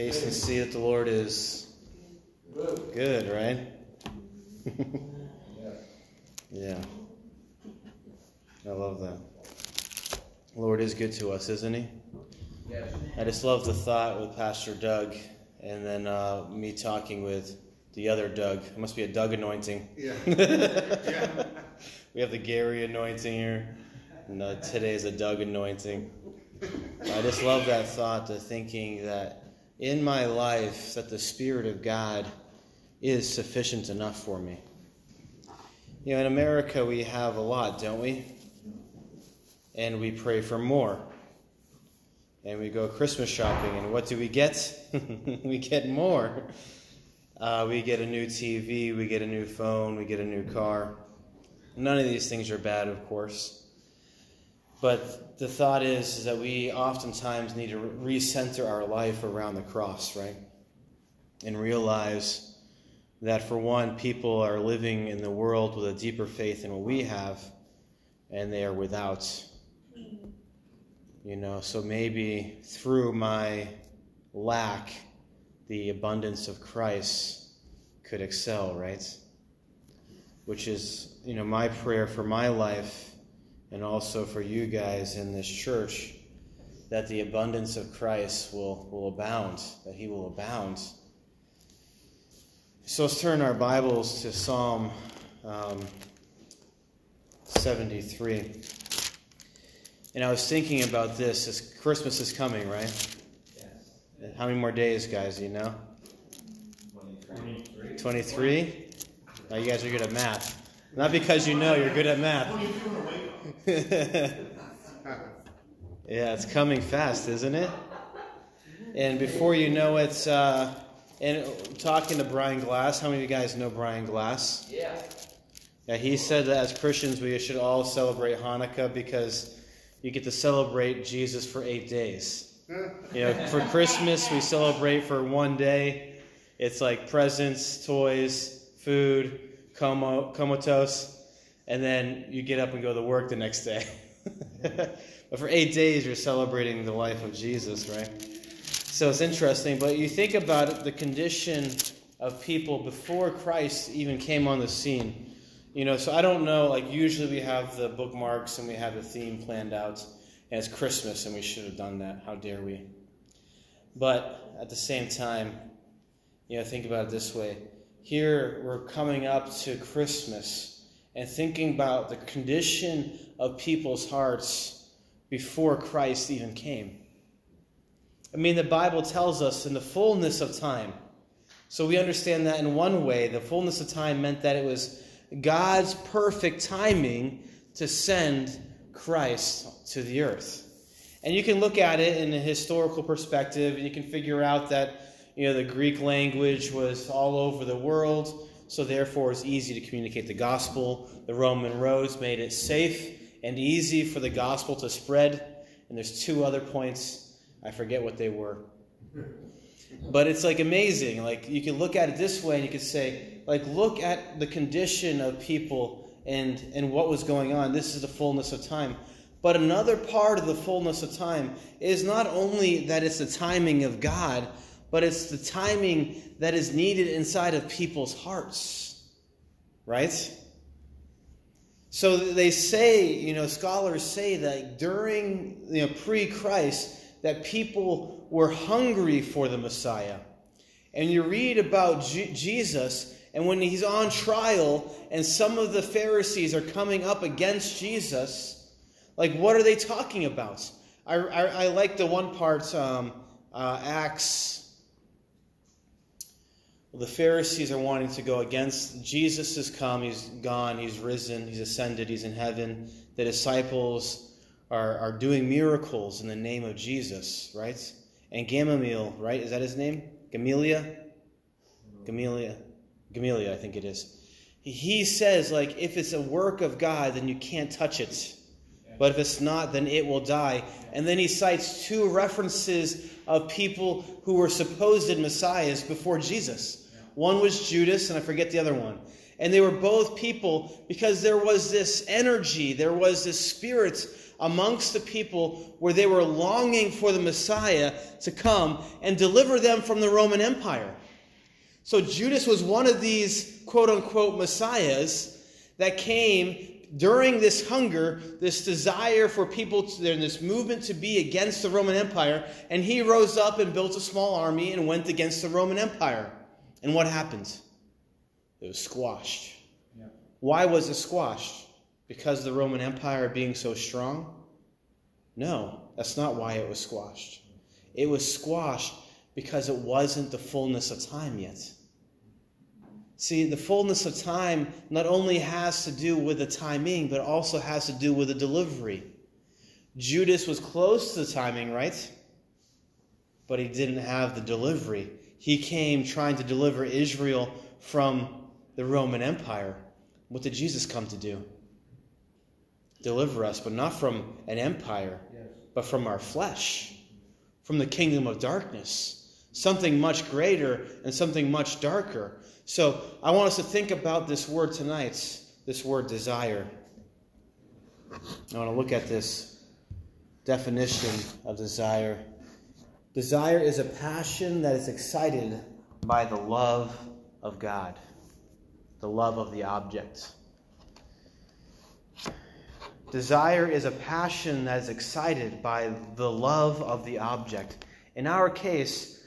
Taste and see that the Lord is good, right? yeah. I love that. The Lord is good to us, isn't He? Yes. I just love the thought with Pastor Doug and then uh, me talking with the other Doug. It must be a Doug anointing. Yeah. yeah. We have the Gary anointing here, and uh, today is a Doug anointing. I just love that thought, the thinking that in my life that the Spirit of God is sufficient enough for me. You know, in America we have a lot, don't we? And we pray for more. And we go Christmas shopping, and what do we get? we get more. Uh, we get a new TV, we get a new phone, we get a new car. None of these things are bad, of course. But the thought is, is that we oftentimes need to recenter our life around the cross, right? And realize that, for one, people are living in the world with a deeper faith than what we have, and they are without. You know, so maybe through my lack, the abundance of Christ could excel, right? Which is, you know, my prayer for my life and also for you guys in this church that the abundance of Christ will, will abound, that he will abound. So let's turn our Bibles to Psalm um, 73. And I was thinking about this as Christmas is coming, right? Yes. How many more days, guys, do you know? 23. 23? Now you guys are good at math. Not because you know you're good at math. yeah, it's coming fast, isn't it? And before you know it, uh, and talking to Brian Glass, how many of you guys know Brian Glass? Yeah. Yeah, he said that as Christians we should all celebrate Hanukkah because you get to celebrate Jesus for eight days. You know, for Christmas we celebrate for one day. It's like presents, toys, food, como, comatose, and then you get up and go to work the next day. but for eight days you're celebrating the life of Jesus, right? So it's interesting, but you think about the condition of people before Christ even came on the scene. You know, so I don't know, like usually we have the bookmarks and we have the theme planned out, and it's Christmas and we should have done that. How dare we? But at the same time, you know, think about it this way. Here we're coming up to Christmas and thinking about the condition of people's hearts before Christ even came. I mean, the Bible tells us in the fullness of time. So we understand that in one way, the fullness of time meant that it was God's perfect timing to send Christ to the earth. And you can look at it in a historical perspective, and you can figure out that you know the Greek language was all over the world, so therefore it's easy to communicate the gospel. The Roman roads made it safe and easy for the gospel to spread. And there's two other points, I forget what they were. But it's like amazing. Like you can look at it this way and you could say, like, look at the condition of people and and what was going on. This is the fullness of time. But another part of the fullness of time is not only that it's the timing of God, but it's the timing that is needed inside of people's hearts. Right? So they say, you know, scholars say that during, you know, pre Christ, that people were hungry for the Messiah. And you read about J- Jesus, and when he's on trial, and some of the Pharisees are coming up against Jesus, like, what are they talking about? I, I, I like the one part, um, uh, Acts. Well, the Pharisees are wanting to go against Jesus has come, he's gone, he's risen, he's ascended, he's in heaven. The disciples are, are doing miracles in the name of Jesus, right? And Gamaliel, right? Is that his name? Gamelia? Gamelia. Gamelia, I think it is. He says, like, if it's a work of God, then you can't touch it. But if it's not, then it will die. And then he cites two references of people who were supposed messiahs before Jesus. One was Judas, and I forget the other one. And they were both people because there was this energy, there was this spirit amongst the people where they were longing for the Messiah to come and deliver them from the Roman Empire. So Judas was one of these quote unquote messiahs that came during this hunger, this desire for people, to, this movement to be against the Roman Empire, and he rose up and built a small army and went against the Roman Empire. And what happened? It was squashed. Yeah. Why was it squashed? Because the Roman Empire being so strong? No, that's not why it was squashed. It was squashed because it wasn't the fullness of time yet. See, the fullness of time not only has to do with the timing, but also has to do with the delivery. Judas was close to the timing, right? But he didn't have the delivery. He came trying to deliver Israel from the Roman Empire. What did Jesus come to do? Deliver us, but not from an empire, yes. but from our flesh, from the kingdom of darkness. Something much greater and something much darker. So I want us to think about this word tonight, this word desire. I want to look at this definition of desire. Desire is a passion that is excited by the love of God, the love of the object. Desire is a passion that is excited by the love of the object. In our case,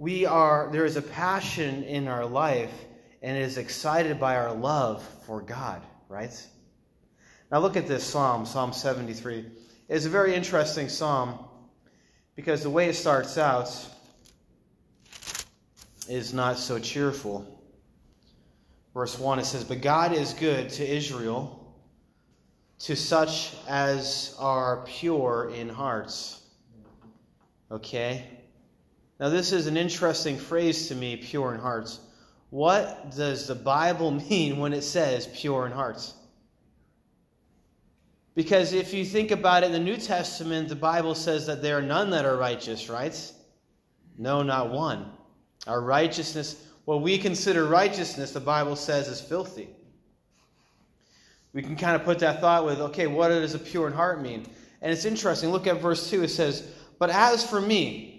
we are there is a passion in our life and it is excited by our love for God, right? Now look at this psalm, Psalm 73. It's a very interesting psalm because the way it starts out is not so cheerful. Verse 1 it says, But God is good to Israel, to such as are pure in hearts. Okay? Now, this is an interesting phrase to me, pure in hearts. What does the Bible mean when it says pure in hearts? Because if you think about it in the New Testament, the Bible says that there are none that are righteous, right? No, not one. Our righteousness, what we consider righteousness, the Bible says is filthy. We can kind of put that thought with, okay, what does a pure in heart mean? And it's interesting. Look at verse 2. It says, But as for me,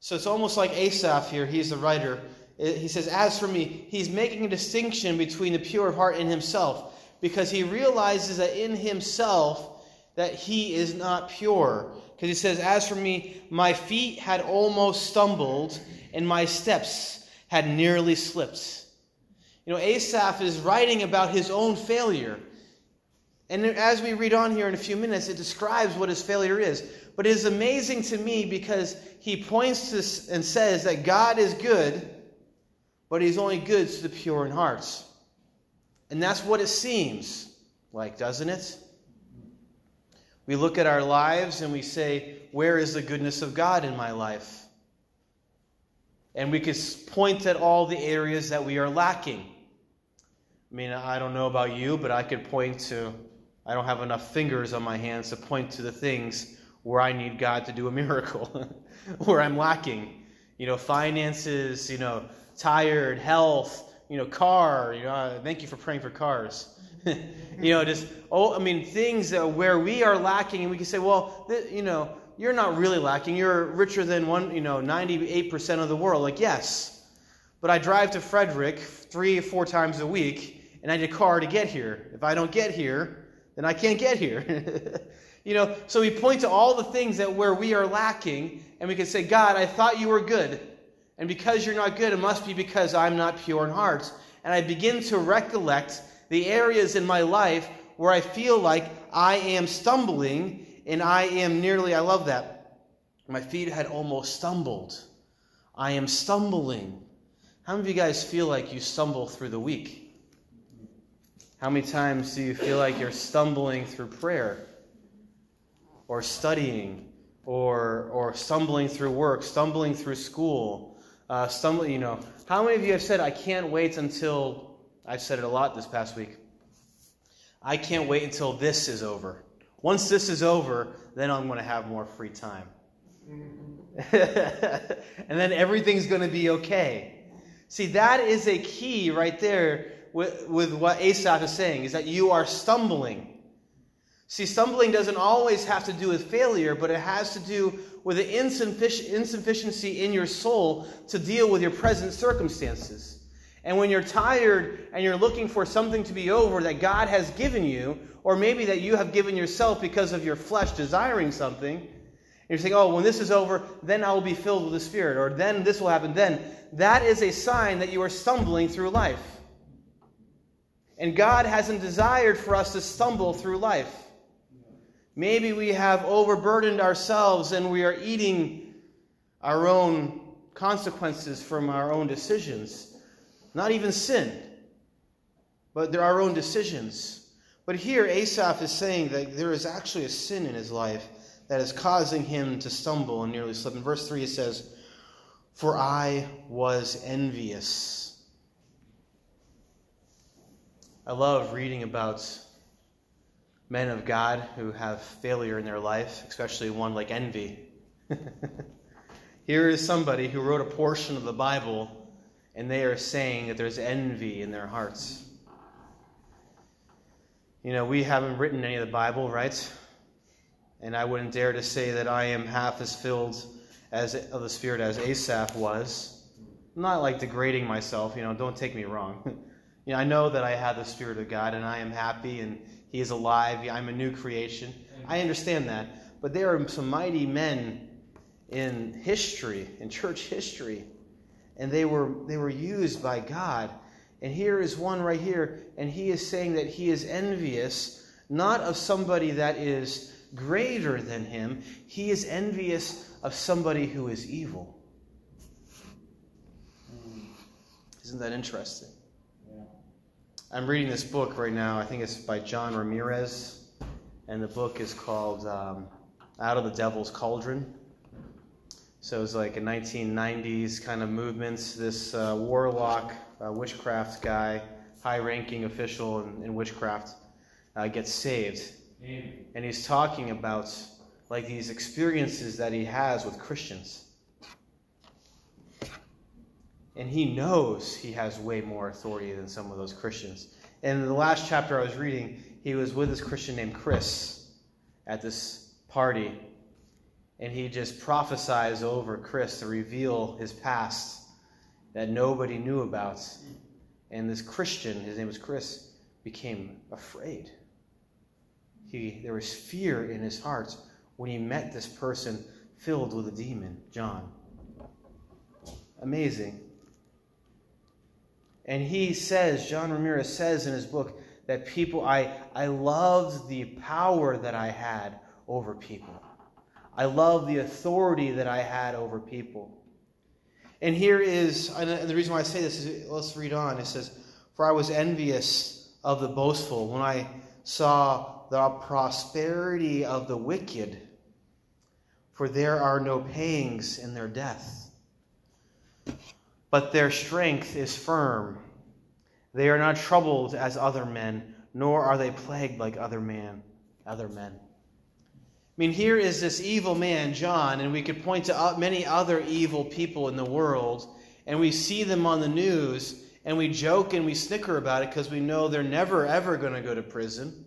so it's almost like Asaph here, he's the writer. He says, As for me, he's making a distinction between the pure heart and himself because he realizes that in himself that he is not pure. Because he says, As for me, my feet had almost stumbled and my steps had nearly slipped. You know, Asaph is writing about his own failure. And as we read on here in a few minutes, it describes what his failure is. But it is amazing to me because he points to and says that God is good, but he's only good to the pure in hearts. And that's what it seems like, doesn't it? We look at our lives and we say, Where is the goodness of God in my life? And we could point at all the areas that we are lacking. I mean, I don't know about you, but I could point to, I don't have enough fingers on my hands to point to the things where I need God to do a miracle, where I'm lacking. You know, finances, you know, tired, health, you know, car, you know, uh, thank you for praying for cars. you know, just, oh, I mean, things where we are lacking, and we can say, well, th- you know, you're not really lacking. You're richer than one, you know, 98% of the world. Like, yes. But I drive to Frederick three or four times a week, and I need a car to get here. If I don't get here, then I can't get here. You know, so we point to all the things that where we are lacking, and we can say, God, I thought you were good. And because you're not good, it must be because I'm not pure in heart. And I begin to recollect the areas in my life where I feel like I am stumbling and I am nearly, I love that. My feet had almost stumbled. I am stumbling. How many of you guys feel like you stumble through the week? How many times do you feel like you're stumbling through prayer? or studying or, or stumbling through work, stumbling through school, uh, stumbling, you know. How many of you have said, I can't wait until, I've said it a lot this past week, I can't wait until this is over. Once this is over, then I'm going to have more free time. and then everything's going to be okay. See, that is a key right there with, with what Asaph is saying, is that you are stumbling. See, stumbling doesn't always have to do with failure, but it has to do with the insufficiency in your soul to deal with your present circumstances. And when you're tired and you're looking for something to be over that God has given you, or maybe that you have given yourself because of your flesh desiring something, you're saying, oh, when this is over, then I will be filled with the Spirit, or then this will happen, then. That is a sign that you are stumbling through life. And God hasn't desired for us to stumble through life. Maybe we have overburdened ourselves and we are eating our own consequences from our own decisions. Not even sin, but they're our own decisions. But here, Asaph is saying that there is actually a sin in his life that is causing him to stumble and nearly slip. In verse 3, it says, For I was envious. I love reading about men of God who have failure in their life, especially one like envy. Here is somebody who wrote a portion of the Bible, and they are saying that there's envy in their hearts. You know, we haven't written any of the Bible, right? And I wouldn't dare to say that I am half as filled as of the Spirit as Asaph was. I'm not like degrading myself, you know, don't take me wrong. you know, I know that I have the Spirit of God and I am happy and he is alive. I'm a new creation. I understand that. But there are some mighty men in history, in church history, and they were, they were used by God. And here is one right here, and he is saying that he is envious, not of somebody that is greater than him, he is envious of somebody who is evil. Isn't that interesting? I'm reading this book right now. I think it's by John Ramirez, and the book is called um, Out of the Devil's Cauldron. So it's like a 1990s kind of movements. This uh, warlock, uh, witchcraft guy, high-ranking official in, in witchcraft, uh, gets saved, Amen. and he's talking about like these experiences that he has with Christians. And he knows he has way more authority than some of those Christians. And in the last chapter I was reading, he was with this Christian named Chris at this party. And he just prophesies over Chris to reveal his past that nobody knew about. And this Christian, his name was Chris, became afraid. He, there was fear in his heart when he met this person filled with a demon, John. Amazing. And he says, John Ramirez says in his book, that people, I, I loved the power that I had over people. I love the authority that I had over people. And here is, and the reason why I say this is, let's read on. It says, For I was envious of the boastful when I saw the prosperity of the wicked, for there are no pangs in their death but their strength is firm. They are not troubled as other men, nor are they plagued like other man, other men. I mean, here is this evil man, John, and we could point to many other evil people in the world, and we see them on the news, and we joke and we snicker about it because we know they're never, ever going to go to prison.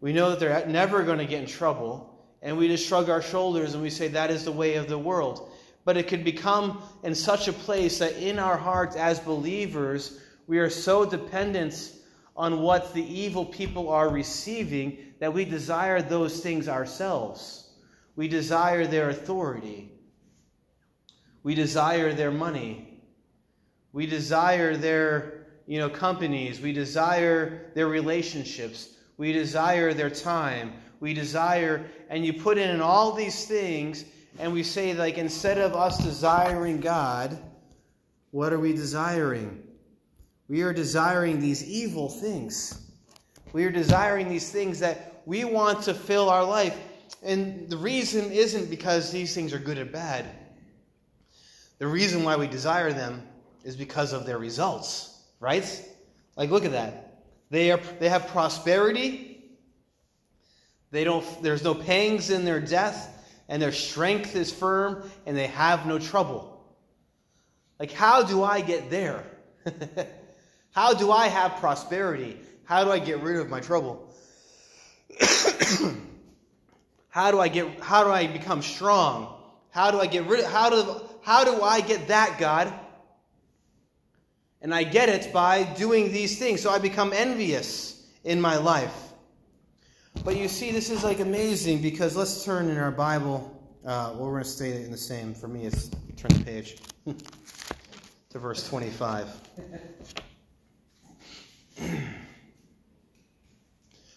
We know that they're never going to get in trouble, and we just shrug our shoulders and we say that is the way of the world but it can become in such a place that in our hearts as believers, we are so dependent on what the evil people are receiving that we desire those things ourselves. We desire their authority. We desire their money. We desire their, you know, companies. We desire their relationships. We desire their time. We desire, and you put in all these things, and we say, like, instead of us desiring God, what are we desiring? We are desiring these evil things. We are desiring these things that we want to fill our life. And the reason isn't because these things are good or bad. The reason why we desire them is because of their results, right? Like, look at that. They, are, they have prosperity. They don't, there's no pangs in their death and their strength is firm, and they have no trouble. Like, how do I get there? how do I have prosperity? How do I get rid of my trouble? how do I get how do I become strong? How do I get rid how do how do I get that, God? And I get it by doing these things. So I become envious in my life. But you see, this is like amazing because let's turn in our Bible. Uh, well, we're going to stay in the same. For me, it's turn the page to verse 25.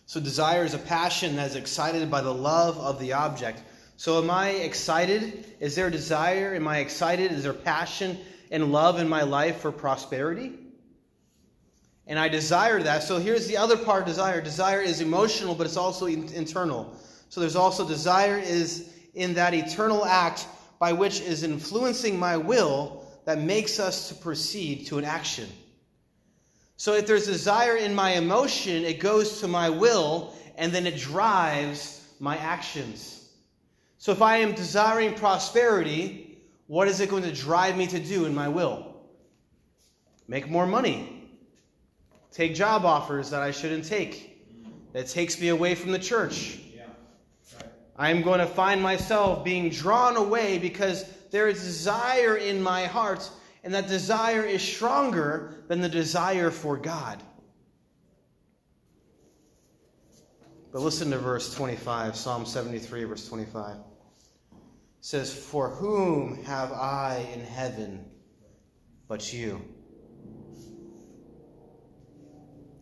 so, desire is a passion that is excited by the love of the object. So, am I excited? Is there desire? Am I excited? Is there passion and love in my life for prosperity? And I desire that. So, here's the other part of desire desire is emotional, but it's also internal. So, there's also desire is in that eternal act by which is influencing my will that makes us to proceed to an action. So if there's desire in my emotion, it goes to my will and then it drives my actions. So if I am desiring prosperity, what is it going to drive me to do in my will? Make more money. Take job offers that I shouldn't take. That takes me away from the church. I'm going to find myself being drawn away because there is desire in my heart, and that desire is stronger than the desire for God. But listen to verse 25, Psalm 73, verse 25. It says, For whom have I in heaven but you?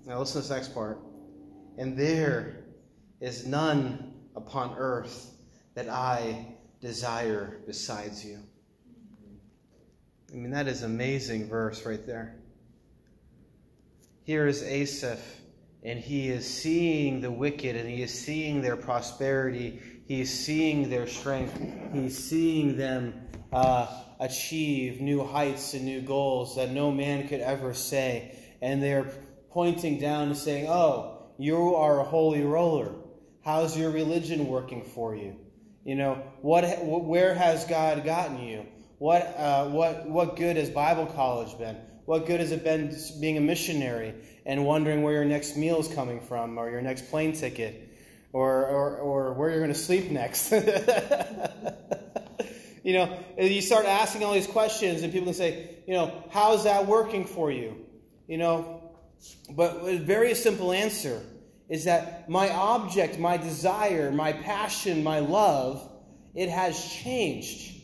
Now listen to this next part. And there is none upon earth that I desire besides you. I mean, that is amazing verse right there. Here is Asaph, and he is seeing the wicked, and he is seeing their prosperity. He is seeing their strength. He's seeing them uh, achieve new heights and new goals that no man could ever say. And they're pointing down and saying, Oh, you are a holy roller. How's your religion working for you? You know, what, where has God gotten you? What, uh, what, what good has Bible college been? What good has it been being a missionary and wondering where your next meal is coming from or your next plane ticket or, or, or where you're going to sleep next? you know, you start asking all these questions and people can say, you know, how's that working for you? You know, but a very simple answer is that my object, my desire, my passion, my love, it has changed.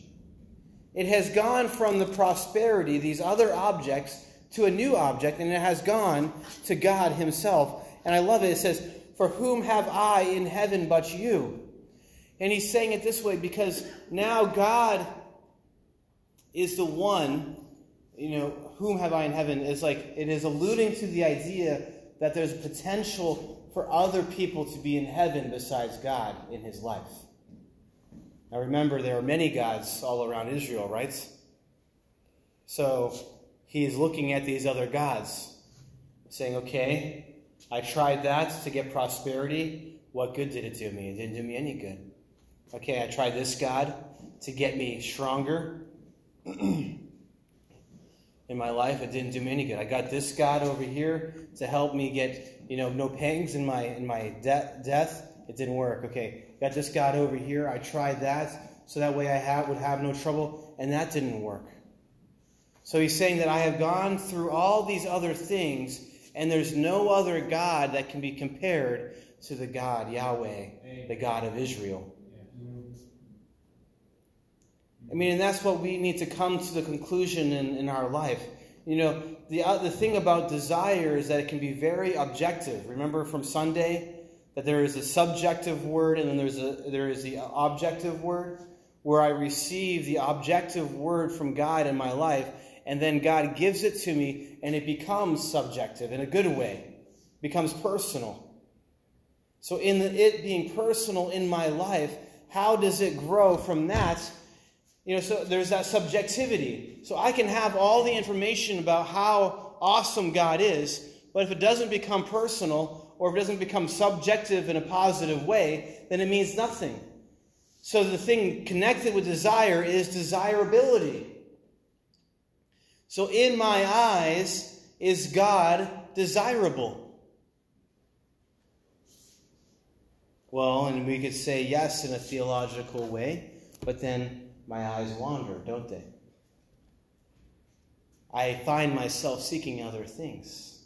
It has gone from the prosperity, these other objects, to a new object, and it has gone to God Himself. And I love it. It says, For whom have I in heaven but you? And he's saying it this way because now God is the one, you know, whom have I in heaven is like, it is alluding to the idea that there's potential for other people to be in heaven besides God in his life. Now remember, there are many gods all around Israel, right? So he is looking at these other gods, saying, okay, I tried that to get prosperity. What good did it do me? It didn't do me any good. Okay, I tried this God to get me stronger. in my life, it didn't do me any good. I got this God over here to help me get you know, no pangs in my in my de- death. It didn't work. Okay, got this God over here. I tried that so that way I have, would have no trouble, and that didn't work. So he's saying that I have gone through all these other things, and there's no other God that can be compared to the God Yahweh, the God of Israel. I mean, and that's what we need to come to the conclusion in, in our life. You know, the, uh, the thing about desire is that it can be very objective. Remember from Sunday that there is a subjective word and then there's a, there is the objective word where I receive the objective word from God in my life and then God gives it to me and it becomes subjective in a good way, becomes personal. So, in the, it being personal in my life, how does it grow from that you know, so there's that subjectivity. So I can have all the information about how awesome God is, but if it doesn't become personal or if it doesn't become subjective in a positive way, then it means nothing. So the thing connected with desire is desirability. So in my eyes, is God desirable? Well, and we could say yes in a theological way, but then my eyes wander, don't they? I find myself seeking other things.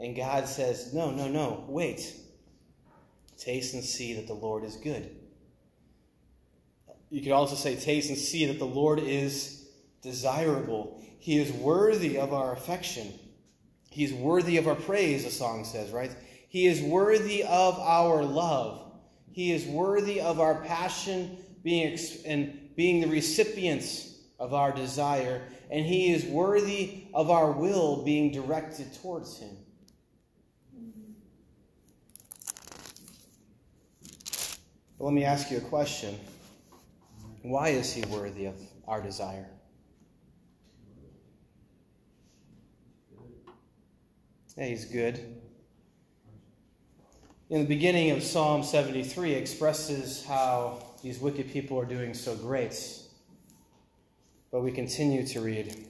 And God says, No, no, no, wait. Taste and see that the Lord is good. You could also say, Taste and see that the Lord is desirable. He is worthy of our affection. He is worthy of our praise, the song says, right? He is worthy of our love. He is worthy of our passion being and being the recipients of our desire, and he is worthy of our will being directed towards him. But let me ask you a question. Why is he worthy of our desire? Yeah, he's good. In the beginning of Psalm 73 expresses how these wicked people are doing so great. But we continue to read.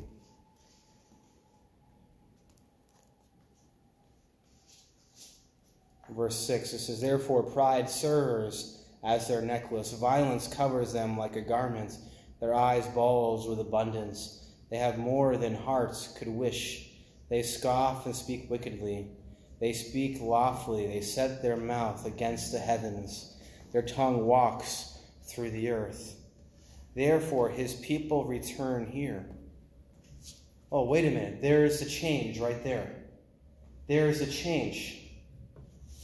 Verse 6 it says, Therefore pride serves as their necklace, violence covers them like a garment, their eyes bulge with abundance. They have more than hearts could wish. They scoff and speak wickedly. They speak loftily. They set their mouth against the heavens. Their tongue walks through the earth. Therefore, his people return here. Oh, wait a minute. There is a change right there. There is a change.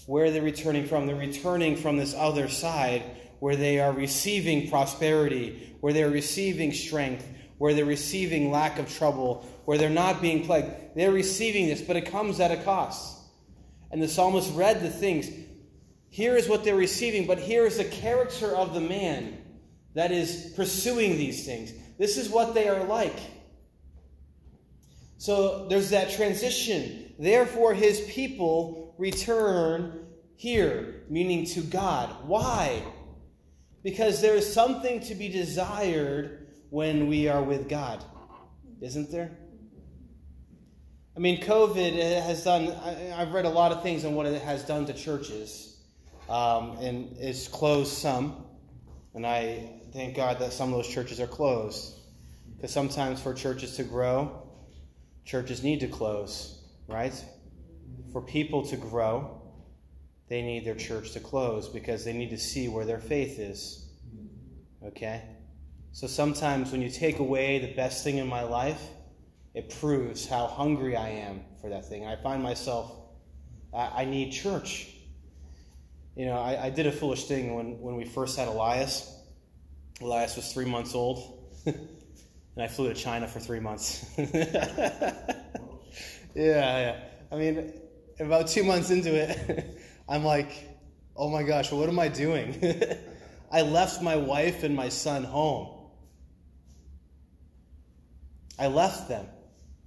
Where are they returning from? They're returning from this other side where they are receiving prosperity, where they're receiving strength, where they're receiving lack of trouble, where they're not being plagued. They're receiving this, but it comes at a cost. And the psalmist read the things. Here is what they're receiving, but here is the character of the man that is pursuing these things. This is what they are like. So there's that transition. Therefore, his people return here, meaning to God. Why? Because there is something to be desired when we are with God, isn't there? I mean, COVID has done, I've read a lot of things on what it has done to churches, um, and it's closed some. And I thank God that some of those churches are closed. Because sometimes for churches to grow, churches need to close, right? For people to grow, they need their church to close because they need to see where their faith is. Okay? So sometimes when you take away the best thing in my life, it proves how hungry I am for that thing. I find myself, I, I need church. You know, I, I, did a foolish thing when, when we first had Elias. Elias was three months old, and I flew to China for three months. yeah, yeah. I mean, about two months into it, I'm like, oh my gosh, what am I doing? I left my wife and my son home. I left them,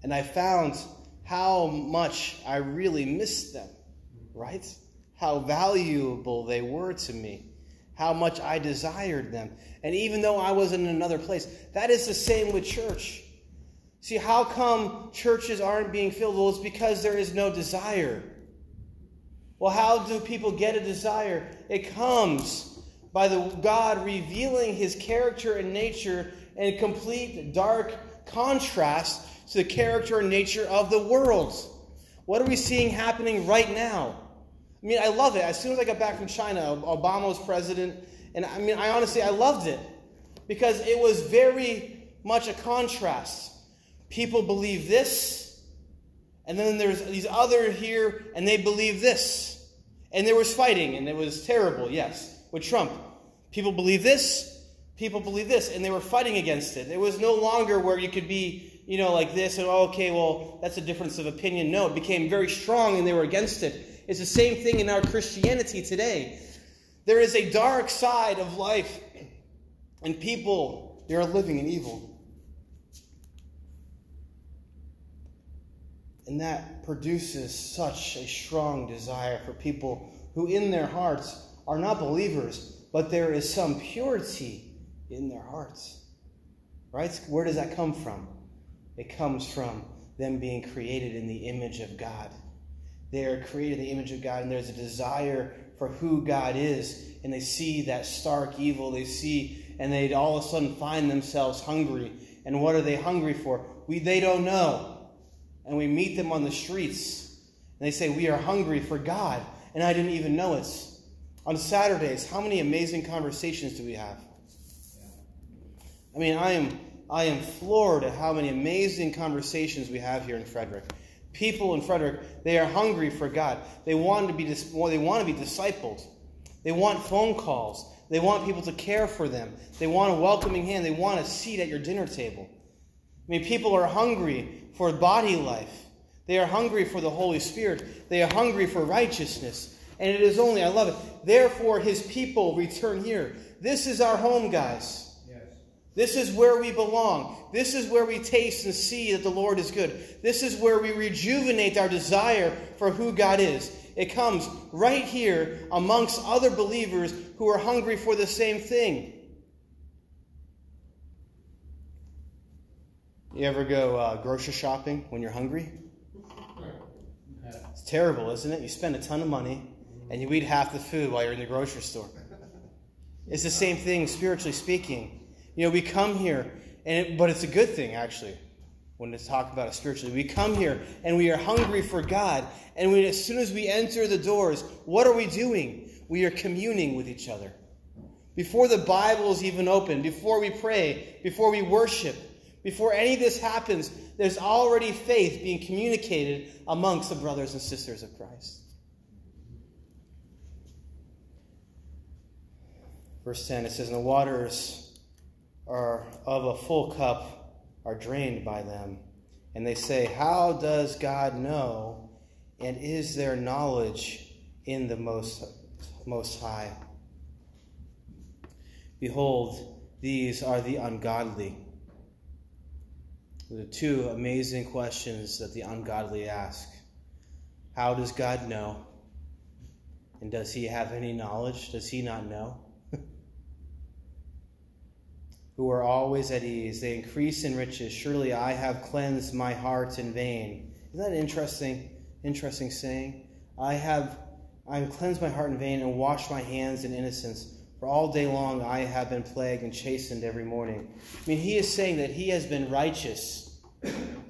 and I found how much I really missed them, right? How valuable they were to me how much I desired them. And even though I was in another place, that is the same with church. See, how come churches aren't being filled? Well, it's because there is no desire. Well, how do people get a desire? It comes by the God revealing his character and nature in complete dark contrast to the character and nature of the world. What are we seeing happening right now? I mean, I love it. As soon as I got back from China, Obama was president, and I mean, I honestly, I loved it because it was very much a contrast. People believe this, and then there's these other here, and they believe this. And there was fighting, and it was terrible, yes, with Trump. People believe this, people believe this, and they were fighting against it. It was no longer where you could be, you know, like this, and oh, okay, well, that's a difference of opinion. No, it became very strong, and they were against it. It's the same thing in our Christianity today. There is a dark side of life, and people, they are living in evil. And that produces such a strong desire for people who, in their hearts, are not believers, but there is some purity in their hearts. Right? Where does that come from? It comes from them being created in the image of God. They are created in the image of God, and there's a desire for who God is, and they see that stark evil, they see, and they all of a sudden find themselves hungry. And what are they hungry for? We, they don't know. And we meet them on the streets, and they say, We are hungry for God, and I didn't even know it. On Saturdays, how many amazing conversations do we have? I mean, I am I am floored at how many amazing conversations we have here in Frederick. People in Frederick, they are hungry for God. They want to be they want to be discipled. They want phone calls. They want people to care for them. They want a welcoming hand. They want a seat at your dinner table. I mean, people are hungry for body life. They are hungry for the Holy Spirit. They are hungry for righteousness. And it is only, I love it. Therefore, his people return here. This is our home, guys. This is where we belong. This is where we taste and see that the Lord is good. This is where we rejuvenate our desire for who God is. It comes right here amongst other believers who are hungry for the same thing. You ever go uh, grocery shopping when you're hungry? It's terrible, isn't it? You spend a ton of money and you eat half the food while you're in the grocery store. It's the same thing, spiritually speaking. You know, we come here, and it, but it's a good thing, actually, when to talk about it spiritually. We come here and we are hungry for God. And we, as soon as we enter the doors, what are we doing? We are communing with each other. Before the Bible is even open, before we pray, before we worship, before any of this happens, there's already faith being communicated amongst the brothers and sisters of Christ. Verse 10, it says, And the waters are of a full cup are drained by them. And they say, How does God know? And is there knowledge in the Most, most High? Behold, these are the ungodly. The two amazing questions that the ungodly ask How does God know? And does he have any knowledge? Does he not know? Who are always at ease. They increase in riches. Surely I have cleansed my heart in vain. Isn't that interesting? Interesting saying. I have I have cleansed my heart in vain and washed my hands in innocence. For all day long I have been plagued and chastened every morning. I mean, he is saying that he has been righteous.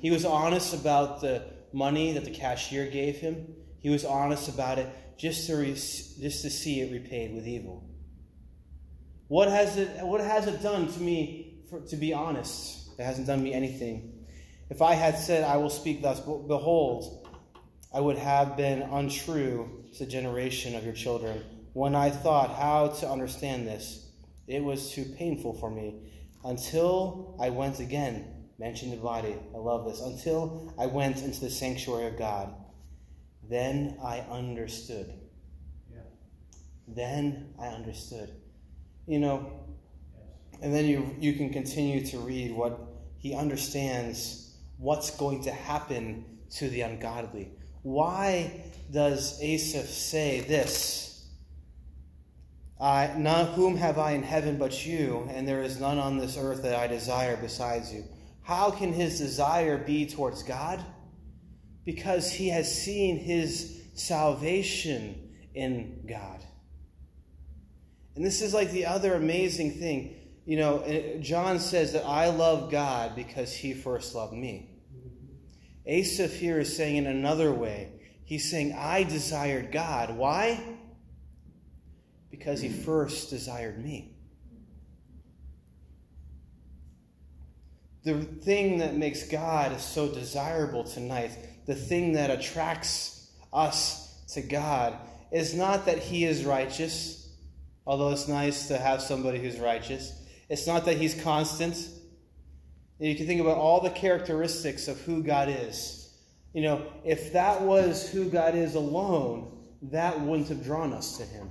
He was honest about the money that the cashier gave him. He was honest about it just to, re- just to see it repaid with evil. What has it, what has it done to me, for, to be honest? It hasn't done me anything. If I had said, I will speak thus, behold, I would have been untrue to the generation of your children. When I thought how to understand this, it was too painful for me until I went again. Mention the body. I love this. Until I went into the sanctuary of God. Then I understood. Yeah. Then I understood you know, and then you, you can continue to read what he understands what's going to happen to the ungodly. Why does Asaph say this? I, not whom have I in heaven but you, and there is none on this earth that I desire besides you. How can his desire be towards God? Because he has seen his salvation in God. And this is like the other amazing thing. You know, eh, John says that I love God because he first loved me. Asaph here is saying in another way, he's saying, I desired God. Why? Because he first desired me. The thing that makes God so desirable tonight, the thing that attracts us to God, is not that he is righteous although it's nice to have somebody who's righteous. It's not that he's constant. You can think about all the characteristics of who God is. You know, if that was who God is alone, that wouldn't have drawn us to him.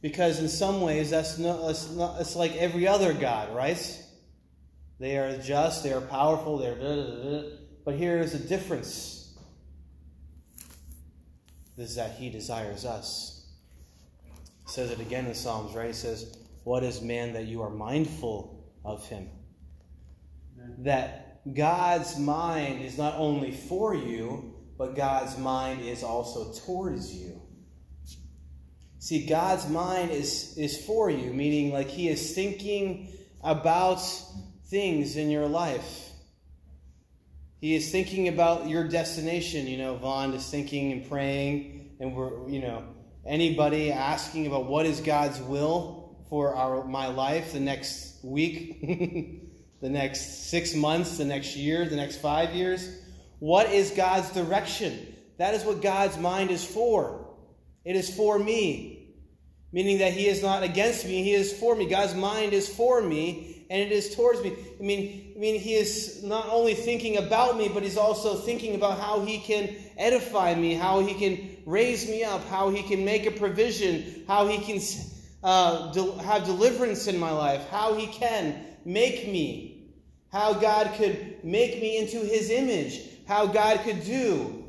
Because in some ways, that's not, that's not, it's like every other God, right? They are just, they are powerful, they're da, da, da, but here is a difference. This is that he desires us says it again in Psalms, right? He says, What is man that you are mindful of him? That God's mind is not only for you, but God's mind is also towards you. See, God's mind is, is for you, meaning like He is thinking about things in your life. He is thinking about your destination. You know, Vaughn is thinking and praying, and we're, you know, anybody asking about what is God's will for our my life the next week, the next six months, the next year, the next five years. What is God's direction? That is what God's mind is for. It is for me, meaning that He is not against me, He is for me. God's mind is for me, and it is towards me. I mean, I mean, He is not only thinking about me, but He's also thinking about how He can edify me, how He can raise me up, how He can make a provision, how He can uh, have deliverance in my life, how He can make me, how God could make me into His image, how God could do.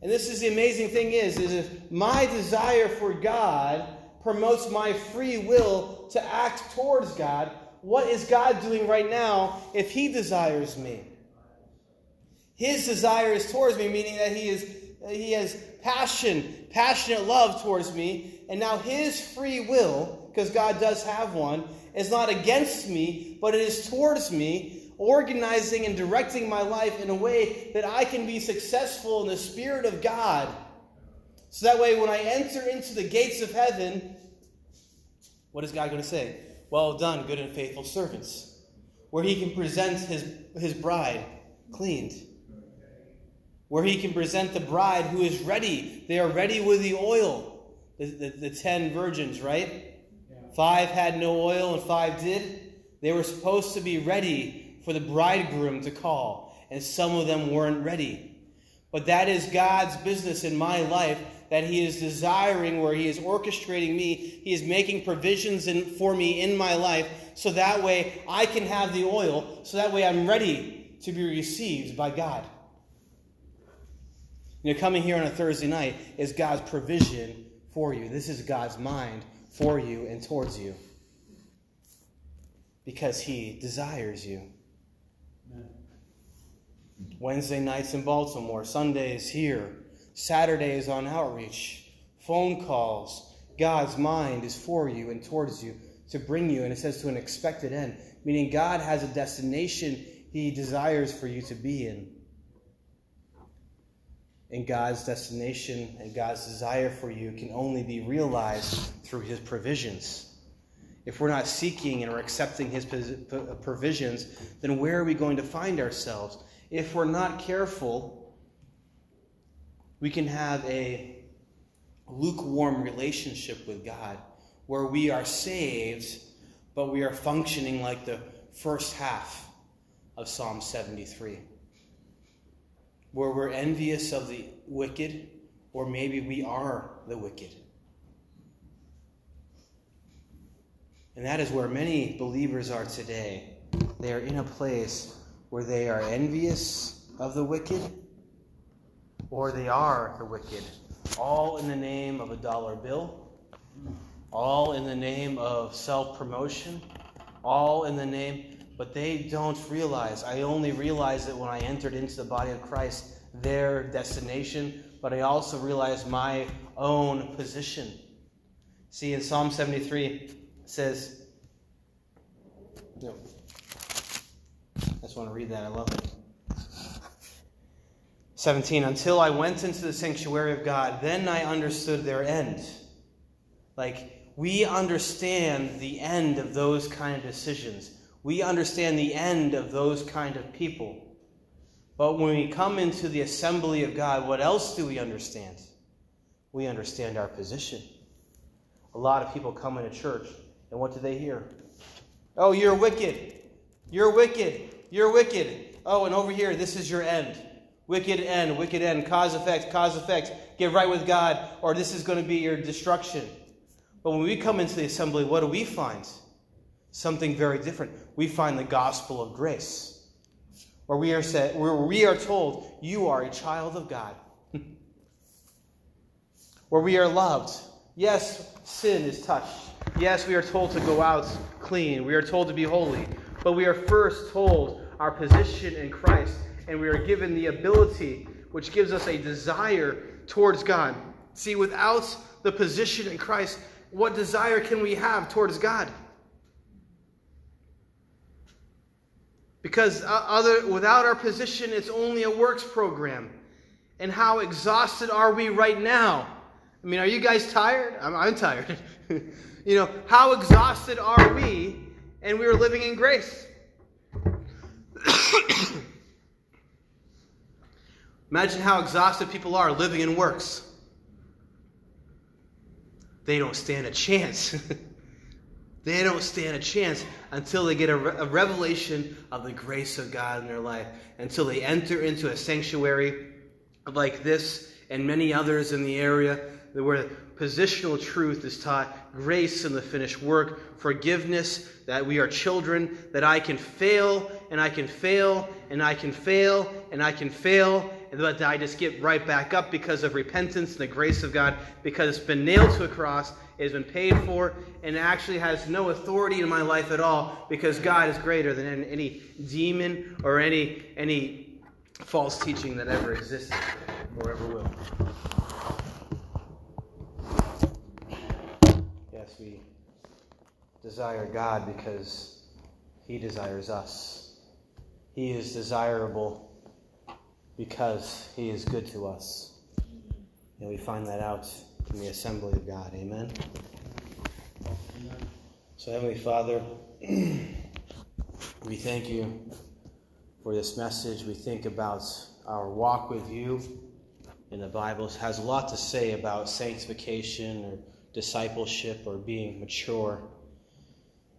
And this is the amazing thing is, is if my desire for God promotes my free will to act towards God, what is God doing right now if He desires me? His desire is towards me, meaning that He is He has passion, passionate love towards me, and now His free will, because God does have one, is not against me, but it is towards me, organizing and directing my life in a way that I can be successful in the Spirit of God. So that way, when I enter into the gates of heaven, what is God going to say? Well done, good and faithful servants. Where he can present his, his bride cleaned. Where he can present the bride who is ready. They are ready with the oil. The, the, the ten virgins, right? Five had no oil and five did. They were supposed to be ready for the bridegroom to call, and some of them weren't ready. But that is God's business in my life that He is desiring, where He is orchestrating me. He is making provisions in, for me in my life so that way I can have the oil, so that way I'm ready to be received by God. You know, coming here on a Thursday night is God's provision for you. This is God's mind for you and towards you because He desires you. Wednesday nights in Baltimore, Sundays here, Saturdays on outreach, phone calls. God's mind is for you and towards you to bring you, and it says to an expected end, meaning God has a destination He desires for you to be in. And God's destination and God's desire for you can only be realized through His provisions. If we're not seeking and are accepting His provisions, then where are we going to find ourselves? If we're not careful, we can have a lukewarm relationship with God where we are saved, but we are functioning like the first half of Psalm 73. Where we're envious of the wicked, or maybe we are the wicked. And that is where many believers are today. They are in a place where they are envious of the wicked, or they are the wicked, all in the name of a dollar bill, all in the name of self promotion, all in the name, but they don't realize. I only realized it when I entered into the body of Christ, their destination, but I also realized my own position. See, in Psalm 73, it says, no, I just want to read that. I love it. 17. Until I went into the sanctuary of God, then I understood their end. Like, we understand the end of those kind of decisions. We understand the end of those kind of people. But when we come into the assembly of God, what else do we understand? We understand our position. A lot of people come into church, and what do they hear? Oh, you're wicked. You're wicked. You're wicked. Oh, and over here, this is your end. Wicked end, wicked end, cause effect, cause effect. Get right with God, or this is going to be your destruction. But when we come into the assembly, what do we find? Something very different. We find the gospel of grace, where we are said, where we are told, "You are a child of God," where we are loved. Yes, sin is touched. Yes, we are told to go out clean. We are told to be holy. But we are first told our position in Christ, and we are given the ability, which gives us a desire towards God. See, without the position in Christ, what desire can we have towards God? Because uh, other, without our position, it's only a works program. And how exhausted are we right now? I mean, are you guys tired? I'm, I'm tired. you know, how exhausted are we? And we are living in grace. Imagine how exhausted people are living in works. They don't stand a chance. they don't stand a chance until they get a, re- a, revelation of the grace of God in their life, until they enter into a sanctuary like this and many others in the area where positional truth is taught, grace in the finished work, forgiveness, that we are children, that I can fail and I can fail and I can fail and I can fail, but I just get right back up because of repentance and the grace of God, because it's been nailed to a cross, it has been paid for, and actually has no authority in my life at all because God is greater than any demon or any any false teaching that ever existed or ever will. Yes, we desire God because He desires us. He is desirable because He is good to us. And we find that out in the assembly of God. Amen. So, Heavenly Father, we thank you for this message. We think about our walk with you. And the Bible has a lot to say about sanctification or discipleship or being mature.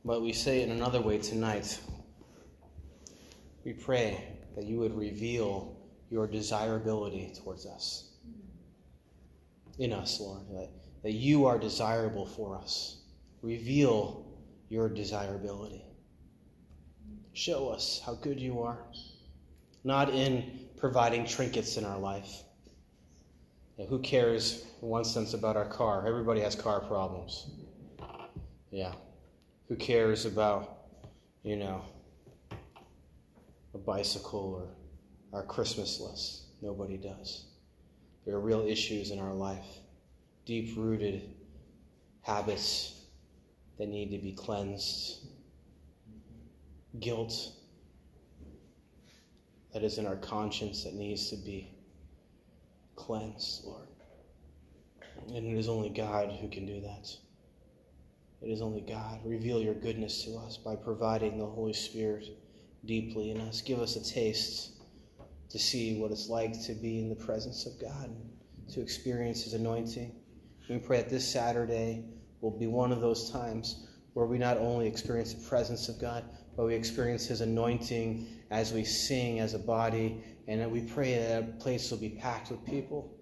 But we say it in another way tonight. We pray that you would reveal your desirability towards us. In us, Lord, that, that you are desirable for us. Reveal your desirability. Show us how good you are, not in providing trinkets in our life. Who cares, in one sense, about our car? Everybody has car problems. Yeah. Who cares about, you know, a bicycle or our Christmas list? Nobody does. There are real issues in our life, deep rooted habits that need to be cleansed guilt that is in our conscience that needs to be cleansed, Lord. And it is only God who can do that. It is only God. Reveal your goodness to us by providing the Holy Spirit deeply in us. Give us a taste to see what it's like to be in the presence of God, and to experience His anointing. We pray that this Saturday will be one of those times where we not only experience the presence of God, but we experience His anointing as we sing as a body, and that we pray that that place will be packed with people.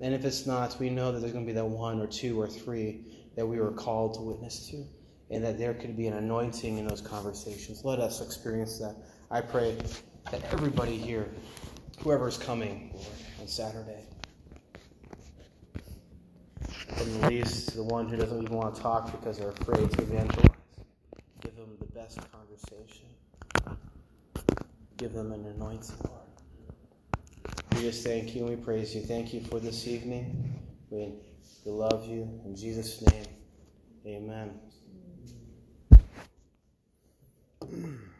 And if it's not, we know that there's going to be that one or two or three that we were called to witness to, and that there could be an anointing in those conversations. Let us experience that. I pray that everybody here, whoever is coming, Lord, on Saturday, from the least to the one who doesn't even want to talk because they're afraid to evangelize, give them the best conversation. Give them an anointing, Lord. We just thank you and we praise you. Thank you for this evening. We, we love you. In Jesus' name, amen.